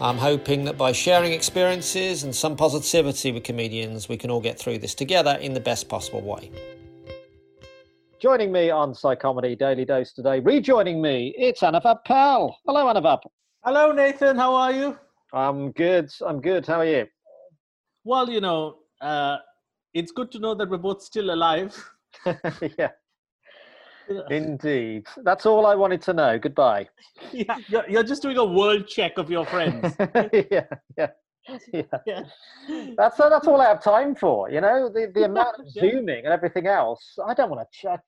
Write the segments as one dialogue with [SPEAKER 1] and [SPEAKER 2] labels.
[SPEAKER 1] I'm hoping that by sharing experiences and some positivity with comedians, we can all get through this together in the best possible way.
[SPEAKER 2] Joining me on Psychomedy Daily Dose today, rejoining me, it's Anuvab Pal. Hello, Anuvab.
[SPEAKER 3] Hello, Nathan. How are you?
[SPEAKER 2] I'm good. I'm good. How are you?
[SPEAKER 3] Well, you know, uh, it's good to know that we're both still alive.
[SPEAKER 2] yeah, indeed. That's all I wanted to know. Goodbye.
[SPEAKER 3] yeah, you're, you're just doing a world check of your friends.
[SPEAKER 2] yeah, yeah. Yeah.
[SPEAKER 3] yeah.
[SPEAKER 2] That's that's all I have time for. You know, the the amount of zooming and everything else. I don't want to chat.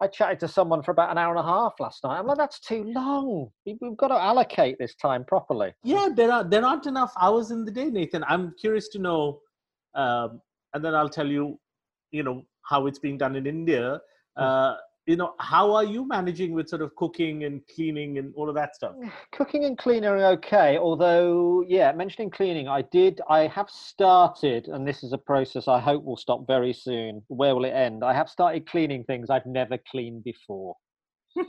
[SPEAKER 2] I chatted to someone for about an hour and a half last night. I'm like, that's too long. We- We've got to allocate this time properly.
[SPEAKER 3] Yeah, there are there aren't enough hours in the day, Nathan. I'm curious to know, um, and then I'll tell you, you know, how it's being done in India. Uh, you know, how are you managing with sort of cooking and cleaning and all of that stuff?
[SPEAKER 2] Cooking and cleaning are okay. Although, yeah, mentioning cleaning, I did, I have started, and this is a process I hope will stop very soon. Where will it end? I have started cleaning things I've never cleaned before.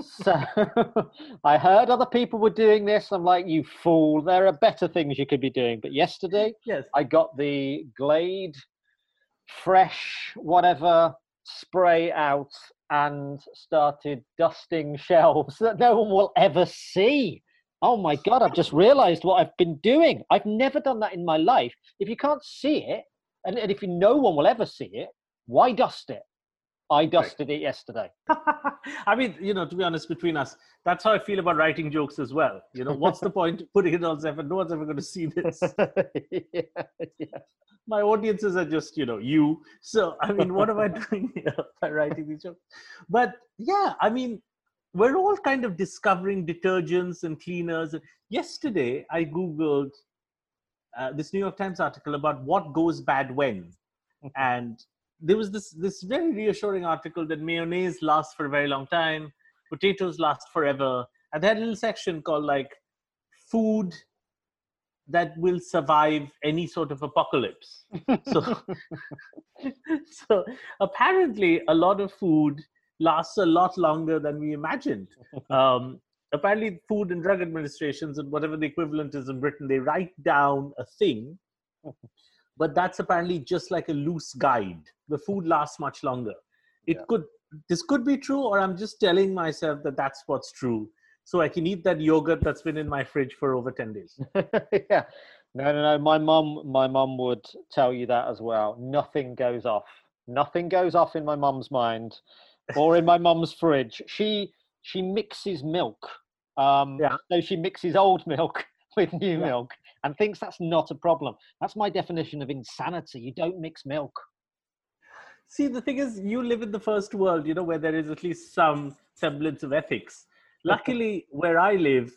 [SPEAKER 2] so I heard other people were doing this. I'm like, you fool, there are better things you could be doing. But yesterday,
[SPEAKER 3] Yes.
[SPEAKER 2] I got the Glade fresh whatever spray out and started dusting shelves that no one will ever see. Oh my god, I've just realized what I've been doing. I've never done that in my life. If you can't see it, and, and if no one will ever see it, why dust it? I dusted it yesterday.
[SPEAKER 3] I mean, you know, to be honest, between us, that's how I feel about writing jokes as well. You know, what's the point of putting it on Zephyr? No one's ever going to see this.
[SPEAKER 2] yeah, yeah.
[SPEAKER 3] My audiences are just, you know, you. So, I mean, what am I doing here by writing these jokes? But yeah, I mean, we're all kind of discovering detergents and cleaners. Yesterday, I Googled uh, this New York Times article about what goes bad when. and there was this this very reassuring article that mayonnaise lasts for a very long time, potatoes last forever, and they had a little section called like food that will survive any sort of apocalypse. So, so apparently, a lot of food lasts a lot longer than we imagined. Um, apparently, Food and Drug Administrations and whatever the equivalent is in Britain, they write down a thing but that's apparently just like a loose guide. The food lasts much longer. It
[SPEAKER 2] Yeah.
[SPEAKER 3] could this could be true, or I'm just telling myself that that's what's true, so I can eat that yogurt that's been in my fridge for over ten days.
[SPEAKER 2] yeah. No, no, no. My mum, my mum would tell you that as well. Nothing goes off. Nothing goes off in my mum's mind, or in my mum's fridge. She she mixes milk. Um,
[SPEAKER 3] Yeah.
[SPEAKER 2] So she mixes old milk with new
[SPEAKER 3] Yeah.
[SPEAKER 2] milk and thinks that's not a problem. That's my definition of insanity. You don't mix milk.
[SPEAKER 3] See, the thing is, you live in the first world, you know, where there is at least some semblance of ethics. Luckily, where I live,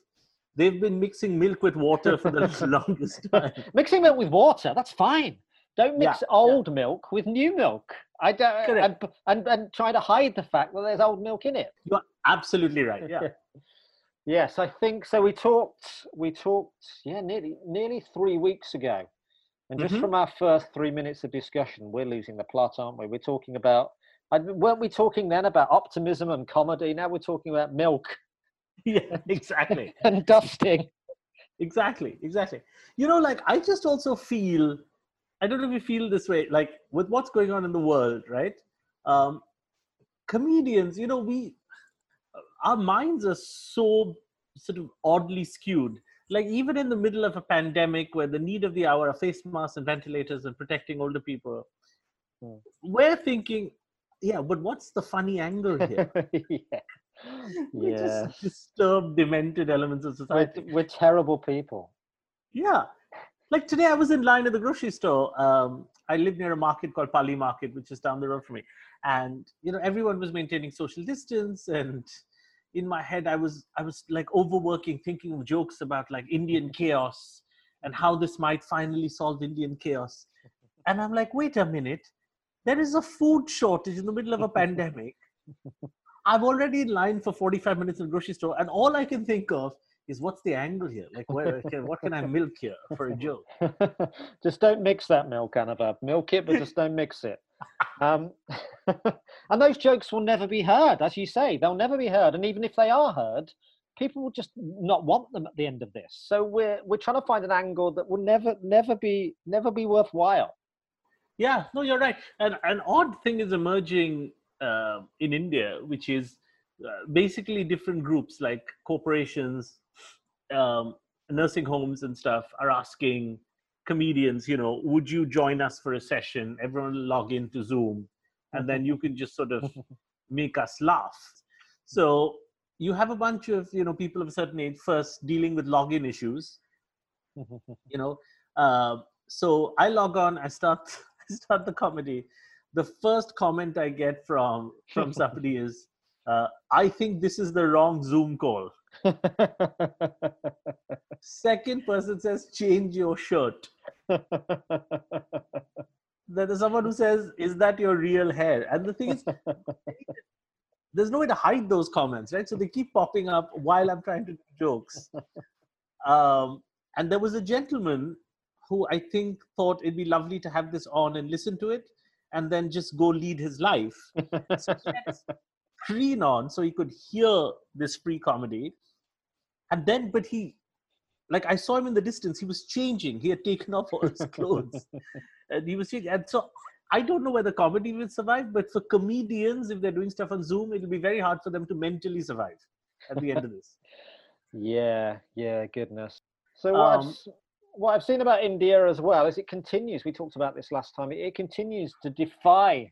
[SPEAKER 3] they've been mixing milk with water for the longest time.
[SPEAKER 2] Mixing milk with water, that's fine. Don't mix
[SPEAKER 3] yeah.
[SPEAKER 2] old milk with new milk. I don't, and, and and try to hide the fact that there's old milk in it.
[SPEAKER 3] You are absolutely right. Yeah.
[SPEAKER 2] Yes, I think so. We talked. We talked. Yeah, nearly nearly three weeks ago, and just
[SPEAKER 3] Mhm.
[SPEAKER 2] from our first three minutes of discussion, we're losing the plot, aren't we? We're talking about. I, weren't we talking then about optimism and comedy? Now we're talking about milk
[SPEAKER 3] Yeah, exactly.
[SPEAKER 2] and dusting.
[SPEAKER 3] exactly exactly you know like i just also feel I don't know if you feel this way, like with what's going on in the world, right? Um, comedians, you know, we our minds are so sort of oddly skewed. Like even in the middle of a pandemic, where the need of the hour are face masks and ventilators and protecting older people,
[SPEAKER 2] Hmm.
[SPEAKER 3] we're thinking, yeah, but what's the funny angle here?
[SPEAKER 2] yeah.
[SPEAKER 3] We're just disturbed, demented elements of
[SPEAKER 2] We're,
[SPEAKER 3] society.
[SPEAKER 2] we're terrible people.
[SPEAKER 3] Yeah. Like today, I was in line at the grocery store. Um, I live near a market called Pali Market, which is down the road from me. And, you know, everyone was maintaining social distance. And in my head, I was, I was like overworking, thinking of jokes about like Indian chaos and how this might finally solve Indian chaos. And I'm like, wait a minute. There is a food shortage in the middle of a pandemic. I'm already in line for 45 minutes in the grocery store. And all I can think of is what's the angle here? Like, where, can, what can I milk here for a joke?
[SPEAKER 2] just don't mix that milk, Anuvab. Milk it, but just don't mix it. Um, and those jokes will never be heard, as you say. They'll never be heard. And even if they are heard, people will just not want them at the end of this. So we're we're trying to find an angle that will never never be never be worthwhile.
[SPEAKER 3] Yeah, no, you're right. And an odd thing is emerging uh, in India, which is uh, basically different groups like corporations, um, nursing homes, and stuff are asking comedians, you know, would you join us for a session? Everyone log into Zoom, and then you can just sort of make us laugh. So you have a bunch of you know people of a certain age first dealing with login issues you know uh, so i log on i start I start the comedy the first comment i get from from somebody is uh, i think this is the wrong zoom call second person says change your shirt. Then there's someone who says is that your real hair? And the thing is there's no way to hide those comments right? So they keep popping up while i'm trying to do jokes. Um, and there was a gentleman who I think thought it'd be lovely to have this on and listen to it and then just go lead his life. So he had his screen on so he could hear this free comedy. And then, but he, like, I saw him in the distance, he was changing. He had taken off all his clothes and he was changing. And so I don't know whether comedy will survive, but for comedians, if they're doing stuff on Zoom, it'll be very hard for them to mentally survive at the end of this.
[SPEAKER 2] yeah, yeah, goodness. So what, I've,
[SPEAKER 3] Um,
[SPEAKER 2] what I've seen about India as well is it continues. We talked about this last time. It, it continues to defy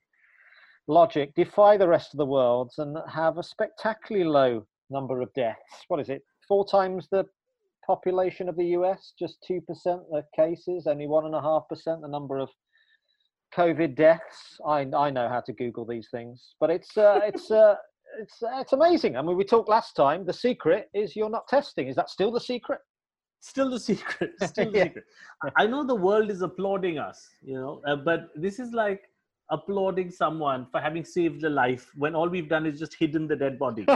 [SPEAKER 2] logic, defy the rest of the world, and have a spectacularly low number of deaths. What is it? Four times the population of the US, just two percent the cases, only one and a half percent the number of COVID deaths. I I know how to Google these things, but it's uh, it's uh, it's uh, it's amazing. I mean, we talked last time. The secret is you're not testing. Is that still the secret?
[SPEAKER 3] still the secret still the
[SPEAKER 2] Yeah.
[SPEAKER 3] secret I- i know the world is applauding us you know uh, but this is like applauding someone for having saved a life when all we've done is just hidden the dead body.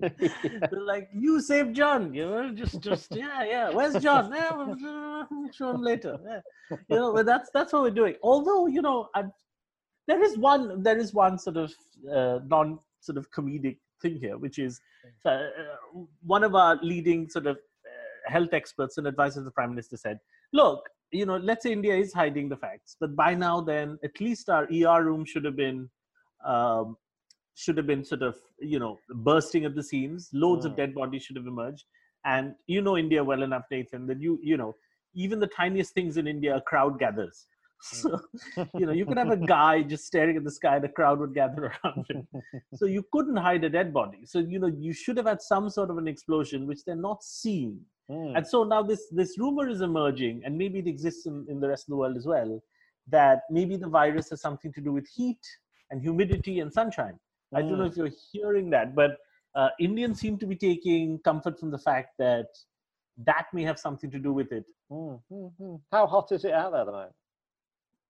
[SPEAKER 3] They're like you saved john you know just just yeah yeah where's john? Yeah, we'll, show him later. Yeah. you know but that's that's what we're doing. Although you know i there is one there is one sort of uh, non sort of comedic thing here which is uh, uh, one of our leading sort of uh, health experts and advisors of the prime minister said look you know let's say india is hiding the facts but by now then at least our er room should have been um, should have been sort of you know bursting at the seams. Loads of
[SPEAKER 2] Mm.
[SPEAKER 3] dead bodies should have emerged. And you know india well enough nathan that you you know even the tiniest things in india a crowd gathers. So you know you could have a guy just staring at the sky the crowd would gather around him. So you couldn't hide a dead body. So you know you should have had some sort of an explosion which they're not seeing
[SPEAKER 2] Hmm.
[SPEAKER 3] and so now this this rumor is emerging and maybe it exists in, in the rest of the world as well that maybe the virus has something to do with heat and humidity and sunshine i don't know
[SPEAKER 2] Mm.
[SPEAKER 3] if you're hearing that but uh, indians seem to be taking comfort from the fact that that may have something to do with it
[SPEAKER 2] Hmm, hmm, hmm. How hot is it out there at the moment?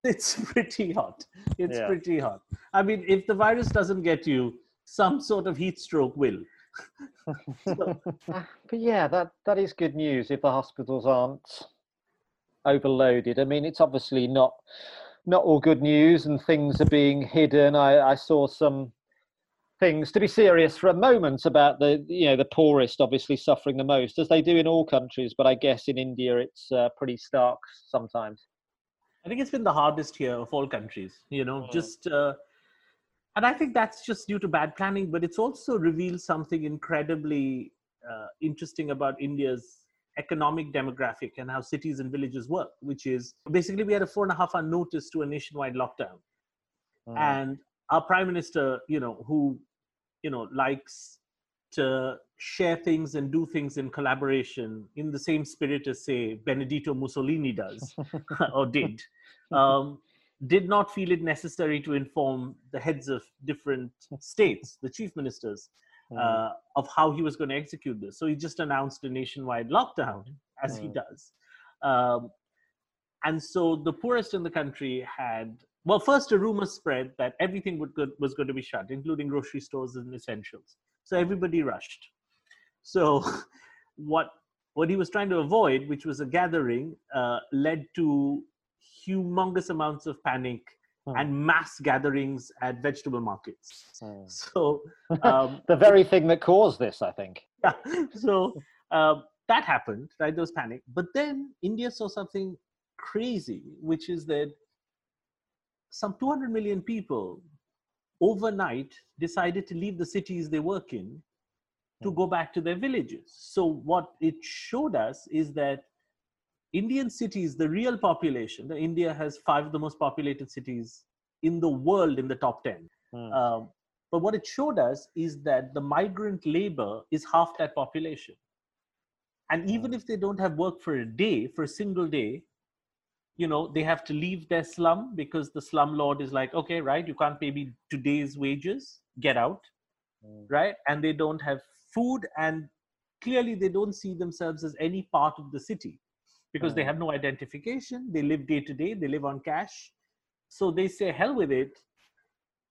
[SPEAKER 3] it's pretty hot it's
[SPEAKER 2] Yeah.
[SPEAKER 3] pretty hot i mean if the virus doesn't get you some sort of heat stroke will
[SPEAKER 2] Ah, but yeah, that that is good news if the hospitals aren't overloaded. I mean, it's obviously not not all good news, and things are being hidden. I, I saw some things to be serious for a moment about the you know the poorest obviously suffering the most as they do in all countries but i guess in india it's uh, pretty stark sometimes
[SPEAKER 3] i think it's been the hardest here of all countries you know mm. just uh, and i think that's just due to bad planning but it's also revealed something incredibly uh, interesting about india's economic demographic and how cities and villages work which is basically we had a four and a half hour notice to a nationwide lockdown mm. and our prime minister you know who you know likes to share things and do things in collaboration in the same spirit as say benedito mussolini does or did um, did not feel it necessary to inform the heads of different states the chief ministers hmm. uh, of how he was going to execute this so he just announced a nationwide lockdown as he hmm. does um, and so the poorest in the country had well, first a rumor spread that everything would, was going to be shut, including grocery stores and essentials. So everybody rushed. So what what he was trying to avoid, which was a gathering, uh, led to humongous amounts of panic hmm. and mass gatherings at vegetable markets. Hmm. So
[SPEAKER 2] um, the very thing that caused this, I think.
[SPEAKER 3] Yeah. So uh, that happened, right? There was panic, but then India saw something crazy, which is that some 200 million people overnight decided to leave the cities they work in to hmm. go back to their villages. So, what it showed us is that Indian cities, the real population, India has five of the most populated cities in the world in the top 10. Mm. Um, but what it showed us is that the migrant labor is half that population. And even hmm. if they don't have work for a day, for a single day, you know they have to leave their slum because the slum lord is like okay right you can't pay me today's wages get out mm. right and they don't have food and clearly they don't see themselves as any part of the city because they have no identification they live day to day they live on cash so they say hell with it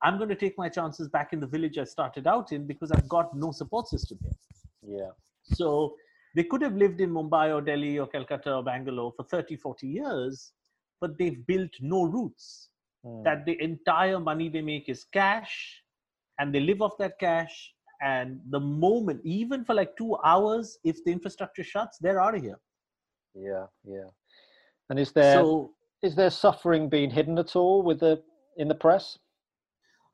[SPEAKER 3] i'm going to take my chances back in the village i started out in because i've got no support system
[SPEAKER 2] here yeah
[SPEAKER 3] so they could have lived in Mumbai or Delhi or Calcutta or Bangalore for 30, 40 years, but they've built no roots. Mm. That the entire money they make is cash and they live off that cash. And the moment, even for like two hours, if the infrastructure shuts, they're out of here.
[SPEAKER 2] Yeah, yeah. And is there so, is there suffering being hidden at all with the in the press?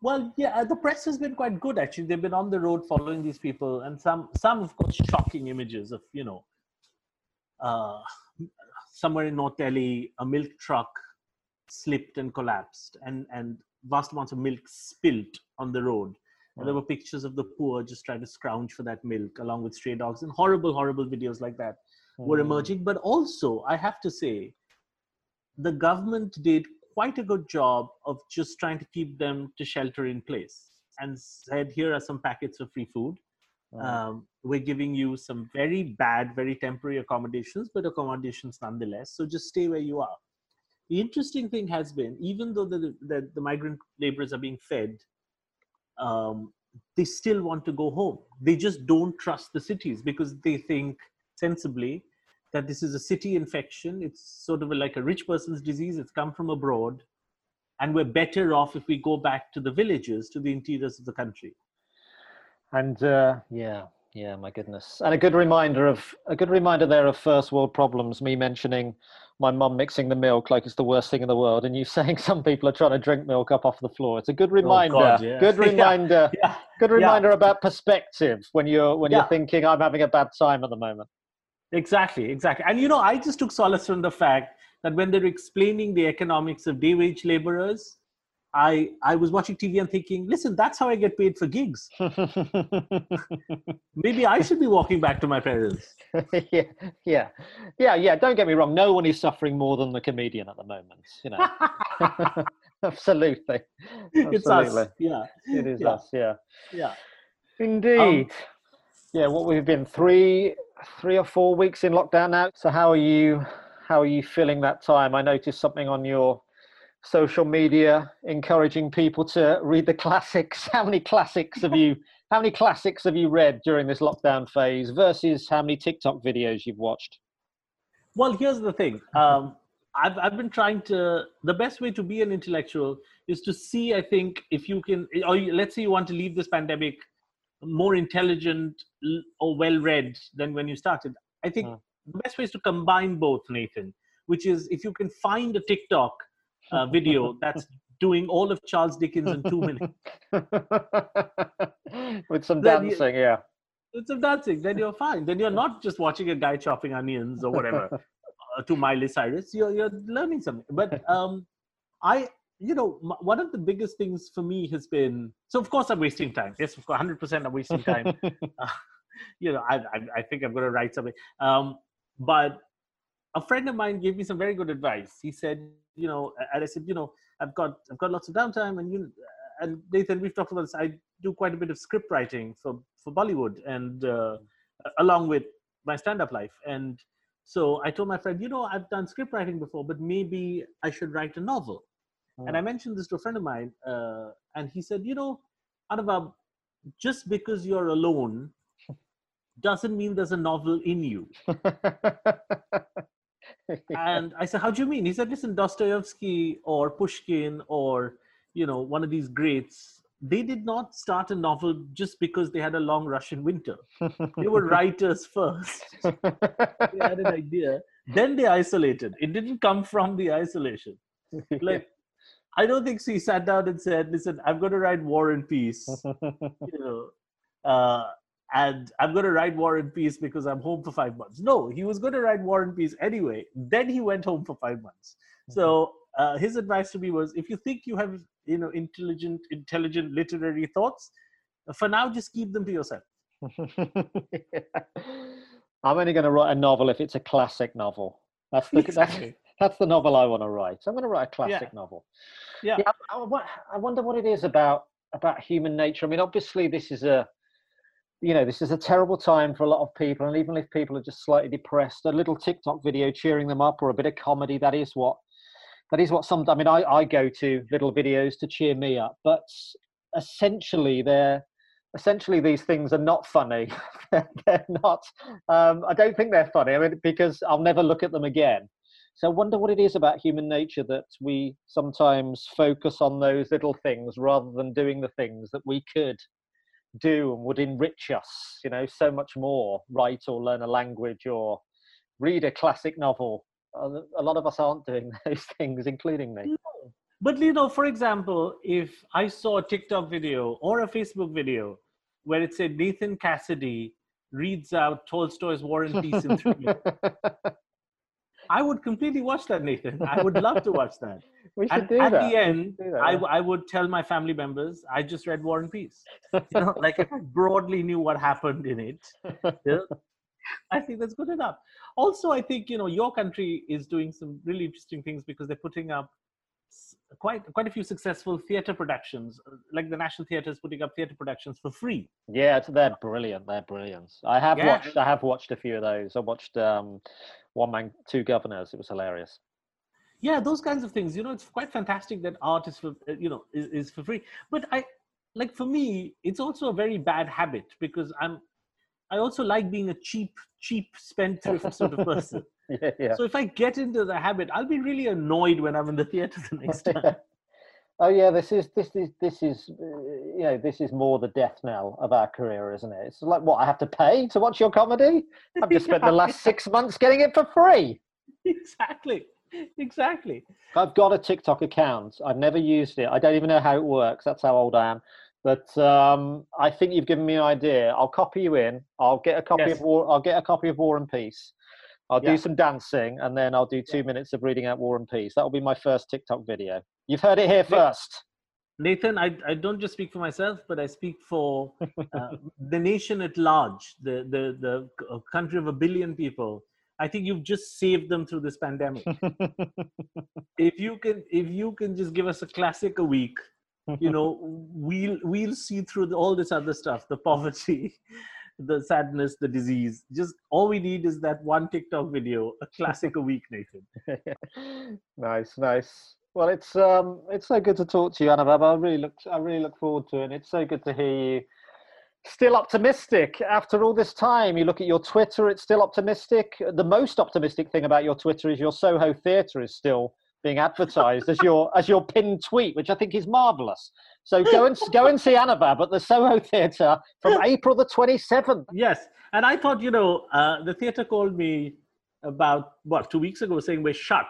[SPEAKER 3] Well, yeah, uh, the press has been quite good actually. They've been on the road following these people, and some, some of course, shocking images of you know, uh, somewhere in North Delhi, a milk truck slipped and collapsed, and and vast amounts of milk spilt on the road. And there were pictures of the poor just trying to scrounge for that milk, along with stray dogs, and horrible, horrible videos like that were hmm. emerging. But also, I have to say, the government did quite a good job of just trying to keep them to shelter in place and said, here are some packets of free food. Um, we're giving you some very bad, very temporary accommodations, but accommodations nonetheless. So just stay where you are. The interesting thing has been, even though the, the, the migrant laborers are being fed, um, they still want to go home. They just don't trust the cities because they think sensibly that this is a city infection. It's sort of like a rich person's disease. It's come from abroad. And we're better off if we go back to the villages, to the interiors of the country.
[SPEAKER 2] And uh, yeah, yeah, my goodness. And a good reminder of a good reminder there of first world problems. Me mentioning my mum mixing the milk like it's the worst thing in the world, and you saying some people are trying to drink milk up off the floor. It's a good reminder. Oh God, yeah. Good reminder. yeah, yeah, good reminder about perspective when you're when you're thinking I'm having a bad time at the moment.
[SPEAKER 3] Exactly, exactly. And you know, I just took solace from the fact that when they're explaining the economics of day wage laborers, I I was watching TV and thinking, listen, that's how I get paid for gigs. Maybe I should be walking back to my parents.
[SPEAKER 2] yeah, yeah, yeah, yeah. Don't get me wrong. No one is suffering more than the comedian at the moment. You know, absolutely.
[SPEAKER 3] absolutely. It's us. Yeah,
[SPEAKER 2] it is
[SPEAKER 3] yeah.
[SPEAKER 2] us. Yeah,
[SPEAKER 3] yeah.
[SPEAKER 2] Indeed. Um, yeah, what we've been three three or four weeks in lockdown now. So how are you? How are you feeling that time? I noticed something on your social media encouraging people to read the classics. How many classics have you? How many classics have you read during this lockdown phase versus how many TikTok videos you've watched?
[SPEAKER 3] Well, here's the thing. Um, I've, I've been trying to the best way to be an intellectual is to see i think if you can or you, let's say you want to leave this pandemic more intelligent or well read than when you started i think
[SPEAKER 2] Mm.
[SPEAKER 3] the best way is to combine both nathan which is if you can find a tiktok uh, video that's doing all of charles dickens in two minutes
[SPEAKER 2] With some
[SPEAKER 3] Then you-
[SPEAKER 2] dancing, yeah.
[SPEAKER 3] it's some dancing then you're fine then you're not just watching a guy chopping onions or whatever uh, to Miley Cyrus. You're you're learning something. But um, I, you know, m- one of the biggest things for me has been. So of course I'm wasting time. Yes, of course, hundred percent I'm wasting time. uh, you know, I, I I think I'm going to write something. Um, but a friend of mine gave me some very good advice. He said, you know, and I said, you know, I've got I've got lots of downtime, and you and Nathan, we've talked about this. I do quite a bit of script writing for for Bollywood, and uh, along with my stand-up life. And so I told my friend, you know, I've done script writing before, but maybe I should write a novel. And I mentioned this to a friend of mine, uh, and he said, you know, Anuvab, just because you're alone doesn't mean there's a novel in you. And I said, how do you mean? He said, listen, Dostoevsky or Pushkin or, you know, one of these greats, they did not start a novel just because they had a long Russian winter. They were writers first. They had an idea. Then they isolated. It didn't come from the isolation. Like, I don't think he sat down and said, listen, I'm going to write War and Peace. You know, uh, and I'm going to write War and Peace because I'm home for five months. No, he was going to write War and Peace anyway. Then he went home for five months. So uh, his advice to me was, if you think you have, you know, intelligent, intelligent literary thoughts, for now, just keep them to yourself.
[SPEAKER 2] I'm only going to write a novel if it's a classic novel. That's the that's,
[SPEAKER 3] Exactly.
[SPEAKER 2] That's the novel I want to write. I'm going to write a classic novel.
[SPEAKER 3] Yeah.
[SPEAKER 2] I, I I wonder what it is about about human nature. I mean, obviously, this is a you know this is a terrible time for a lot of people, and even if people are just slightly depressed, a little TikTok video cheering them up or a bit of comedy that is what that is what some. I mean, I, I go to little videos to cheer me up, but essentially they're essentially these things are not funny. they're not. Um, I don't think they're funny. I mean, because I'll never look at them again. So I wonder what it is about human nature that we sometimes focus on those little things rather than doing the things that we could do and would enrich us, you know, so much more. Write or learn a language or read a classic novel. A lot of us aren't doing those things, including me.
[SPEAKER 3] But you know, for example, if I saw a TikTok video or a Facebook video where it said Nathan Cassidy reads out Tolstoy's War and Peace in three minutes, I would completely watch that, Nathan. I would love to watch that.
[SPEAKER 2] we should
[SPEAKER 3] And
[SPEAKER 2] do
[SPEAKER 3] at
[SPEAKER 2] that.
[SPEAKER 3] the end,
[SPEAKER 2] that,
[SPEAKER 3] I, I would tell my family members, I just read War and Peace. You know, like if I broadly knew what happened in it, you know, I think that's good enough. Also, I think you know your country is doing some really interesting things because they're putting up quite quite a few successful theater productions. uh, Like the National Theatre is putting up theater productions for free.
[SPEAKER 2] Yeah, they're brilliant. They're brilliant. I have
[SPEAKER 3] Yeah.
[SPEAKER 2] watched. I have watched a few of those. I watched um, One Man, Two Guvnors. It was hilarious.
[SPEAKER 3] Yeah, those kinds of things. You know, it's quite fantastic that art is for uh, you know is, is for free. But I like for me, it's also a very bad habit because I'm I also like being a cheap cheap spendthrift sort of person.
[SPEAKER 2] Yeah, yeah.
[SPEAKER 3] So if I get into the habit, I'll be really annoyed when I'm in the theater the next time.
[SPEAKER 2] oh yeah, this is this is this is uh, you know this is more the death knell of our career, isn't it? It's like what I have to pay to watch your comedy. I've just spent the last six months getting it for free.
[SPEAKER 3] exactly, exactly.
[SPEAKER 2] I've got a TikTok account. I've never used it. I don't even know how it works. That's how old I am. But um, I think you've given me an idea. I'll copy you in. I'll get a copy
[SPEAKER 3] Yes.
[SPEAKER 2] of War. I'll get a copy of War and Peace. I'll
[SPEAKER 3] Yeah.
[SPEAKER 2] do some dancing, and then I'll do two minutes of reading out War and Peace. That will be my first TikTok video. You've heard it here first.
[SPEAKER 3] Nathan, I, I don't just speak for myself, but I speak for uh, the nation at large, the, the, the uh, country of a billion people. I think you've just saved them through this pandemic. if you can, if you can just give us a classic a week, you know, we'll we'll see through the, all this other stuff, the poverty, the sadness, the disease. Just all we need is that one TikTok video, a classic a week, Nathan.
[SPEAKER 2] nice, nice. Well, it's um, it's so good to talk to you, Anuvab. I really look, I really look forward to it. And it's so good to hear you still optimistic after all this time. You look at your Twitter; it's still optimistic. The most optimistic thing about your Twitter is your Soho Theatre is still being advertised as your as your pinned tweet, which I think is marvelous. So go and go and see Anuvab at the Soho Theatre from April the twenty seventh.
[SPEAKER 3] Yes, and I thought you know uh, the theatre called me about what two weeks ago saying we're shut,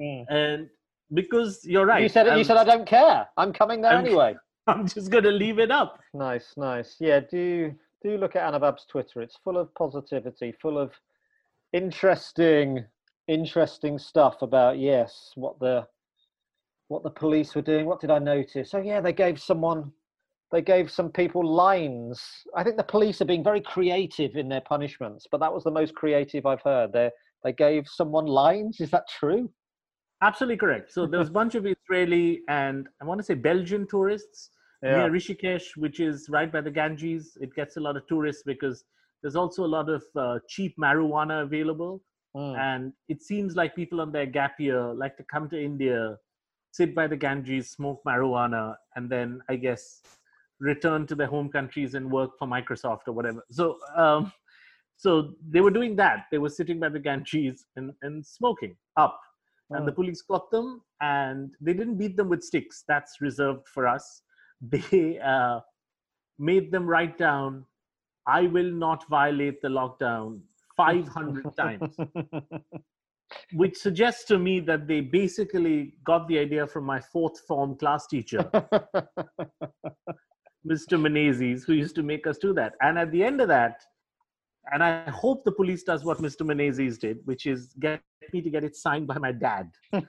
[SPEAKER 2] Mm.
[SPEAKER 3] and because you're right,
[SPEAKER 2] You said
[SPEAKER 3] I'm,
[SPEAKER 2] you said I don't care. I'm coming there
[SPEAKER 3] I'm-
[SPEAKER 2] anyway.
[SPEAKER 3] I'm just going to leave it up.
[SPEAKER 2] Nice, nice. Yeah, do do look at Anuvab's Twitter. It's full of positivity, full of interesting, interesting stuff about yes, what the what the police were doing. What did I notice? Oh yeah, they gave someone they gave some people lines. I think the police are being very creative in their punishments, but that was the most creative I've heard. They they gave someone lines. Is that true?
[SPEAKER 3] Absolutely correct. So there was a bunch of Israeli and I want to say Belgian tourists near Rishikesh, which is right by the Ganges. It gets a lot of tourists because there's also a lot of uh, cheap marijuana available.
[SPEAKER 2] Mm.
[SPEAKER 3] And it seems like people on their gap year like to come to India, sit by the Ganges, smoke marijuana, and then I guess return to their home countries and work for Microsoft or whatever. So, um, so they were doing that. They were sitting by the Ganges and, and smoking up. And the
[SPEAKER 2] Mm.
[SPEAKER 3] police caught them and they didn't beat them with sticks. That's reserved for us. They uh, made them write down, I will not violate the lockdown 500 times which suggests to me that they basically got the idea from my fourth form class teacher, Mr. Menezes, who used to make us do that. And at the end of that, and I hope the police does what Mr. Menezes did, which is get me to get it signed by my dad.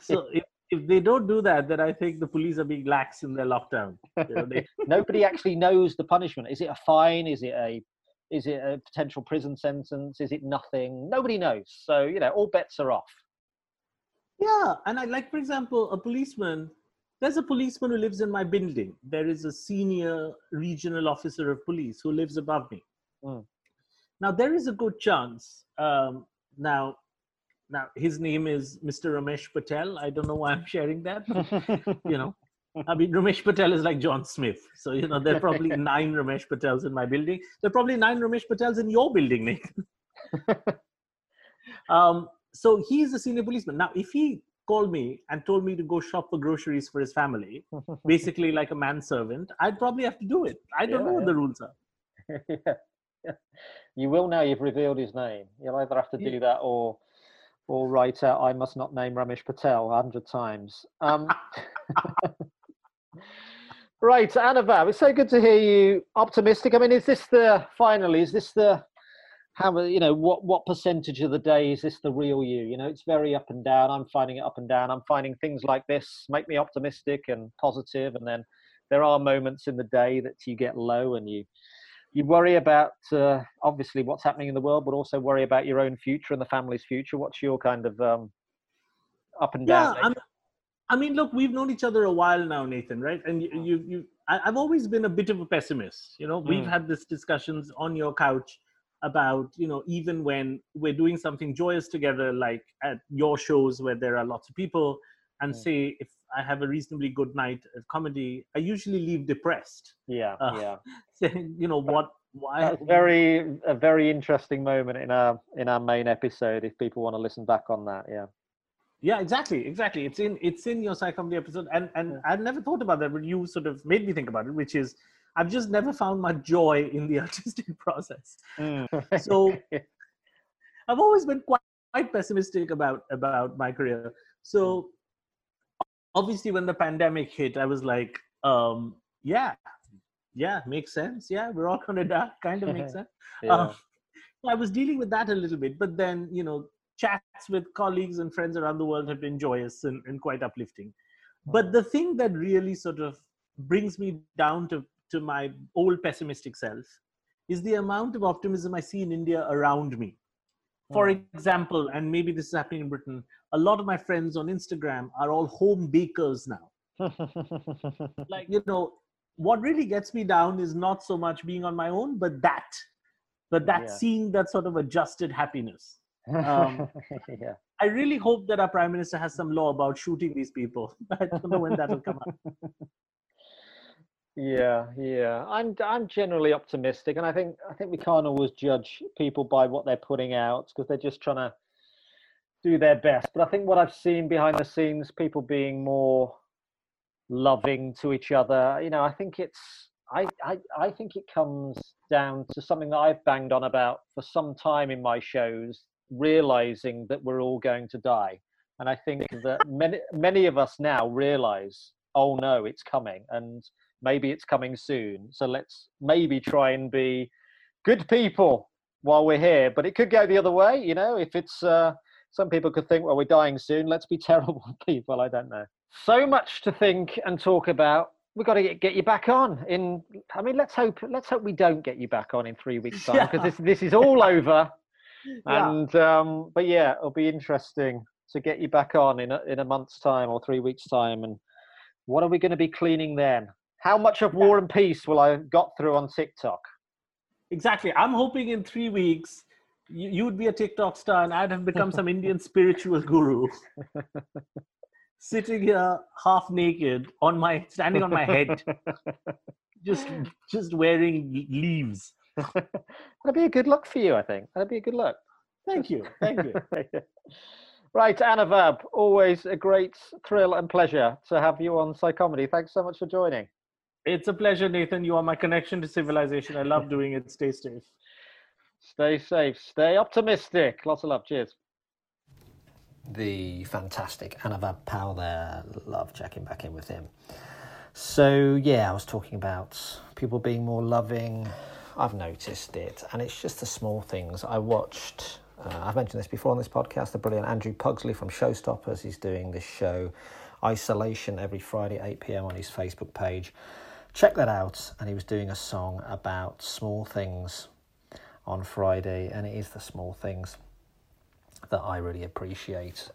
[SPEAKER 3] So if, if they don't do that, then I think the police are being lax in their lockdown. You know, they,
[SPEAKER 2] Nobody actually knows the punishment. Is it a fine? Is it a is it a potential prison sentence? Is it nothing? Nobody knows. So you know, all bets are off.
[SPEAKER 3] Yeah, and I like, for example, a policeman. There's a policeman who lives in my building. There is a senior regional officer of police who lives above me.
[SPEAKER 2] Mm.
[SPEAKER 3] Now there is a good chance. Um, now, now his name is Mr. Ramesh Patel. I don't know why I'm sharing that. but, you know, I mean, Ramesh Patel is like John Smith. So you know, there are probably nine Ramesh Patels in my building. There are probably nine Ramesh Patels in your building, Nick. um, so he's a senior policeman. Now, if he called me and told me to go shop for groceries for his family, basically like a manservant, I'd probably have to do it. I don't
[SPEAKER 2] Yeah,
[SPEAKER 3] know what
[SPEAKER 2] yeah.
[SPEAKER 3] the rules are.
[SPEAKER 2] yeah. yeah. You will now. You've revealed his name. You'll either have to do that or or write out "I must not name Ramesh Patel" a hundred times. Um, right, Anuvab, it's so good to hear you optimistic. I mean, is this the finally? Is this the how you know what what percentage of the day is this the real you? You know, it's very up and down. I'm finding it up and down. I'm finding things like this make me optimistic and positive, and then there are moments in the day that you get low and you you worry about uh, obviously what's happening in the world, but also worry about your own future and the family's future. What's your kind of um, up and down?
[SPEAKER 3] I'm, I mean, look, we've known each other a while now, Nathan, right? And you, you, you I, I've always been a bit of a pessimist. You know, we've
[SPEAKER 2] Mm.
[SPEAKER 3] had these discussions on your couch about, you know, even when we're doing something joyous together, like at your shows where there are lots of people, and
[SPEAKER 2] Mm.
[SPEAKER 3] say if I have a reasonably good night at comedy, I usually leave depressed,
[SPEAKER 2] yeah,
[SPEAKER 3] uh,
[SPEAKER 2] yeah.
[SPEAKER 3] saying, you know, what, why?
[SPEAKER 2] That's very a very interesting moment in our in our main episode. If people want to listen back on that, yeah.
[SPEAKER 3] Yeah, exactly, exactly. It's in it's in your psychology episode, and and
[SPEAKER 2] Yeah.
[SPEAKER 3] I've never thought about that, but you sort of made me think about it, which is I've just never found much joy in the artistic process. So I've always been quite, quite pessimistic about about my career. So obviously, when the pandemic hit, I was like, um, yeah, yeah, makes sense. Yeah, we're all gonna die. Kind of makes sense.
[SPEAKER 2] yeah.
[SPEAKER 3] Um, I was dealing with that a little bit, but then you know, chats with colleagues and friends around the world have been joyous and, and quite uplifting. But the thing that really sort of brings me down to to my old pessimistic self is the amount of optimism I see in India around me. For
[SPEAKER 2] Mm.
[SPEAKER 3] example, and maybe this is happening in Britain, a lot of my friends on Instagram are all home bakers now. Like, you know, what really gets me down is not so much being on my own, but that, but that
[SPEAKER 2] Yeah.
[SPEAKER 3] seeing that sort of adjusted happiness. Um,
[SPEAKER 2] yeah.
[SPEAKER 3] I really hope that our prime minister has some law about shooting these people. I don't know when that will come up.
[SPEAKER 2] Yeah, yeah. I'm I'm generally optimistic, and I think I think we can't always judge people by what they're putting out because they're just trying to do their best. But I think what I've seen behind the scenes, people being more loving to each other. You know, I think it's I I I think it comes down to something that I've banged on about for some time in my shows, realizing that we're all going to die. And I think that many many of us now realize, oh no, it's coming, and maybe it's coming soon. So let's maybe try and be good people while we're here. But it could go the other way, you know. If it's uh, some people could think, well, we're dying soon. Let's be terrible people. I don't know. So much to think and talk about. We've got to get, get you back on in. I mean, let's hope. Let's hope we don't get you back on in three weeks' time because yeah. this this is all over. Yeah. And um, but yeah, it'll be interesting to get you back on in a, in a month's time or three weeks' time. And what are we going to be cleaning then? How much of War and Peace will I got through on TikTok?
[SPEAKER 3] Exactly. I'm hoping in three weeks you, you would be a TikTok star and I'd have become some Indian spiritual guru. Sitting here half naked on my standing on my head. just just wearing leaves.
[SPEAKER 2] That'd be a good look for you, I think. That'd be a good look.
[SPEAKER 3] Thank you. Thank you.
[SPEAKER 2] right, Anuvab, always a great thrill and pleasure to have you on Psychomedy. Thanks so much for joining.
[SPEAKER 3] It's a pleasure, Nathan. You are my connection to civilization. I love doing it. Stay safe.
[SPEAKER 2] Stay safe. Stay optimistic. Lots of love. Cheers.
[SPEAKER 1] The fantastic Anuvab Pal there. Love checking back in with him. So, yeah, I was talking about people being more loving. I've noticed it, and it's just the small things. I watched, uh, I've mentioned this before on this podcast, the brilliant Andrew Pugsley from Showstoppers. He's doing this show, Isolation, every Friday, 8 pm on his Facebook page check that out. And he was doing a song about small things on Friday, and it is the small things that I really appreciate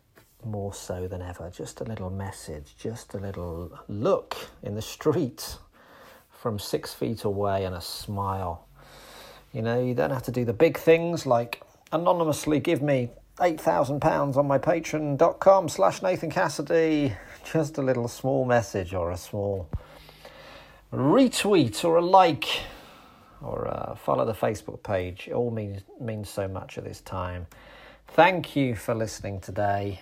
[SPEAKER 1] more so than ever. Just a little message, just a little look in the street from six feet away and a smile. You know, you don't have to do the big things like anonymously give me £8,000 on my patreon.com slash Nathan Cassidy. Just a little small message or a small retweet or a like or uh, follow the Facebook page. It all means means so much at this time. Thank you for listening today.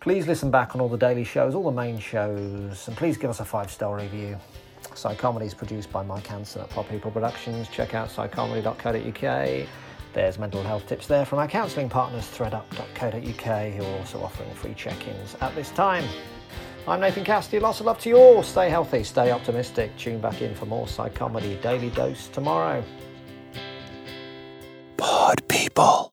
[SPEAKER 1] Please listen back on all the daily shows, all the main shows, and please give us a five star review. Psychomedy is produced by Mike Hansen at Pod People Productions. Check out psychomedy.co.uk. There's mental health tips there from our counselling partners, threadup.co.uk, who are also offering free check ins at this time. I'm Nathan Cassidy. Lots of love to you all. Stay healthy, stay optimistic. Tune back in for more Psychomedy Daily Dose tomorrow. Pod People.